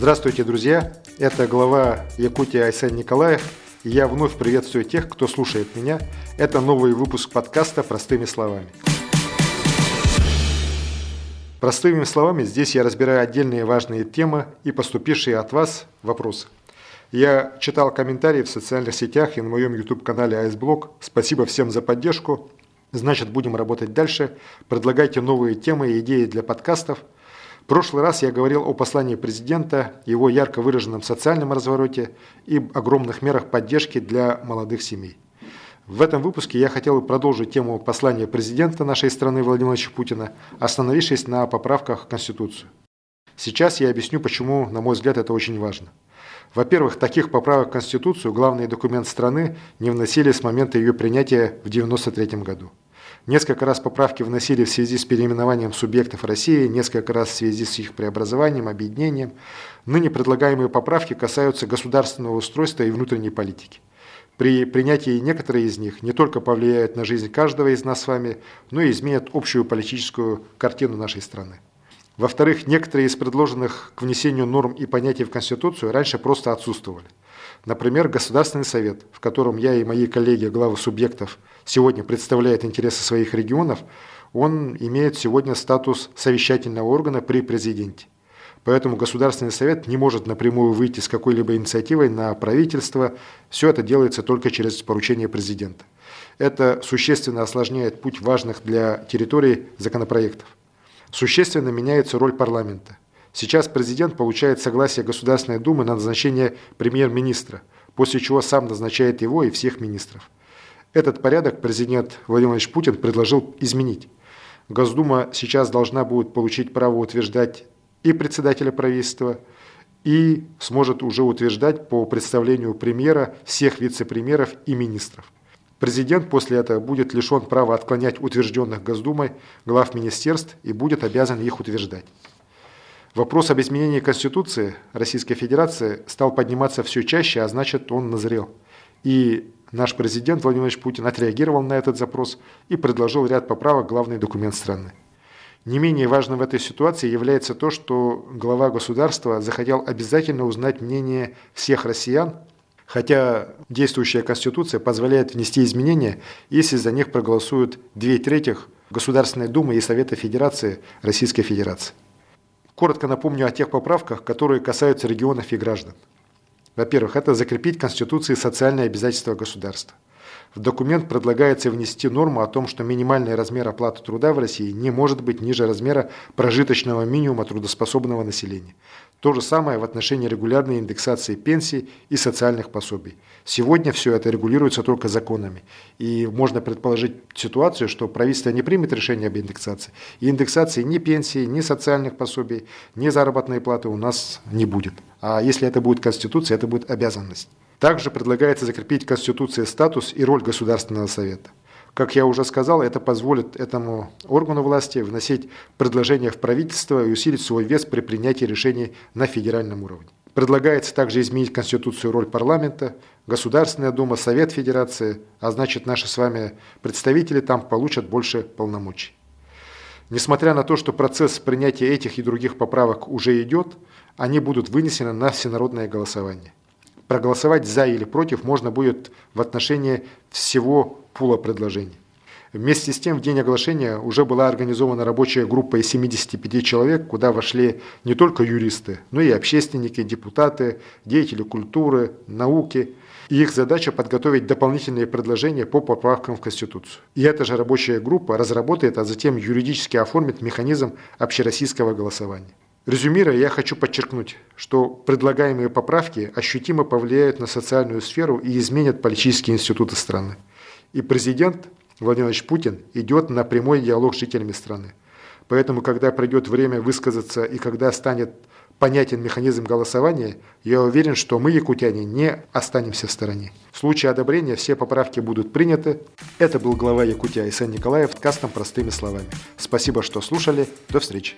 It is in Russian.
Здравствуйте, друзья! Это глава Якутии Айсен Николаев. Я вновь приветствую тех, кто слушает меня. Это новый выпуск подкаста «Простыми словами». Простыми словами здесь я разбираю отдельные важные темы и поступившие от вас вопросы. Я читал комментарии в социальных сетях и на моем YouTube-канале Айсблог. Спасибо всем за поддержку. Значит, будем работать дальше. Предлагайте новые темы и идеи для подкастов – прошлый раз я говорил о послании президента, его ярко выраженном социальном развороте и огромных мерах поддержки для молодых семей. В этом выпуске я хотел бы продолжить тему послания президента нашей страны Владимира Владимировича Путина, остановившись на поправках в Конституцию. Сейчас я объясню, почему, на мой взгляд, это очень важно. Во-первых, таких поправок в Конституцию главный документ страны не вносили с момента ее принятия в 1993 году. Несколько раз поправки вносили в связи с переименованием субъектов России, несколько раз в связи с их преобразованием, объединением. Ныне предлагаемые поправки касаются государственного устройства и внутренней политики. При принятии некоторые из них не только повлияют на жизнь каждого из нас с вами, но и изменят общую политическую картину нашей страны. Во-вторых, некоторые из предложенных к внесению норм и понятий в Конституцию раньше просто отсутствовали. Например, Государственный совет, в котором я и мои коллеги, главы субъектов, сегодня представляют интересы своих регионов, он имеет сегодня статус совещательного органа при президенте. Поэтому Государственный совет не может напрямую выйти с какой-либо инициативой на правительство. Все это делается только через поручение президента. Это существенно осложняет путь важных для территории законопроектов. Существенно меняется роль парламента. Сейчас президент получает согласие Государственной Думы на назначение премьер-министра, после чего сам назначает его и всех министров. Этот порядок президент Владимир Путин предложил изменить. Госдума сейчас должна будет получить право утверждать и председателя правительства, и сможет уже утверждать по представлению премьера всех вице-премьеров и министров. Президент после этого будет лишен права отклонять утвержденных Госдумой глав министерств и будет обязан их утверждать. Вопрос об изменении Конституции Российской Федерации стал подниматься все чаще, а значит он назрел. И наш президент Владимир Владимирович Путин отреагировал на этот запрос и предложил ряд поправок в главный документ страны. Не менее важным в этой ситуации является то, что глава государства захотел обязательно узнать мнение всех россиян, хотя действующая Конституция позволяет внести изменения, если за них проголосуют две трети Государственной Думы и Совета Федерации Российской Федерации. Коротко напомню о тех поправках, которые касаются регионов и граждан. Во-первых, это закрепить в Конституции социальные обязательства государства. В документ предлагается внести норму о том, что минимальный размер оплаты труда в России не может быть ниже размера прожиточного минимума трудоспособного населения. То же самое в отношении регулярной индексации пенсий и социальных пособий. Сегодня все это регулируется только законами. И можно предположить ситуацию, что правительство не примет решение об индексации. И индексации ни пенсии, ни социальных пособий, ни заработной платы у нас не будет. А если это будет Конституция, это будет обязанность. Также предлагается закрепить в Конституции статус и роль Государственного Совета. Как я уже сказал, это позволит этому органу власти вносить предложения в правительство и усилить свой вес при принятии решений на федеральном уровне. Предлагается также изменить Конституцию роль парламента, Государственная Дума, Совет Федерации, а значит наши с вами представители там получат больше полномочий. Несмотря на то, что процесс принятия этих и других поправок уже идет, они будут вынесены на всенародное голосование. Проголосовать за или против можно будет в отношении всего пула предложений. Вместе с тем, в день оглашения уже была организована рабочая группа из 75 человек, куда вошли не только юристы, но и общественники, депутаты, деятели культуры, науки. И их задача подготовить дополнительные предложения по поправкам в Конституцию. И эта же рабочая группа разработает, а затем юридически оформит механизм общероссийского голосования. Резюмируя, я хочу подчеркнуть, что предлагаемые поправки ощутимо повлияют на социальную сферу и изменят политические институты страны. И президент Владимир Путин идет на прямой диалог с жителями страны. Поэтому, когда придет время высказаться и когда станет понятен механизм голосования, я уверен, что мы, якутяне, не останемся в стороне. В случае одобрения все поправки будут приняты. Это был глава Якутия Исаин Николаев с кастом «Простыми словами». Спасибо, что слушали. До встречи.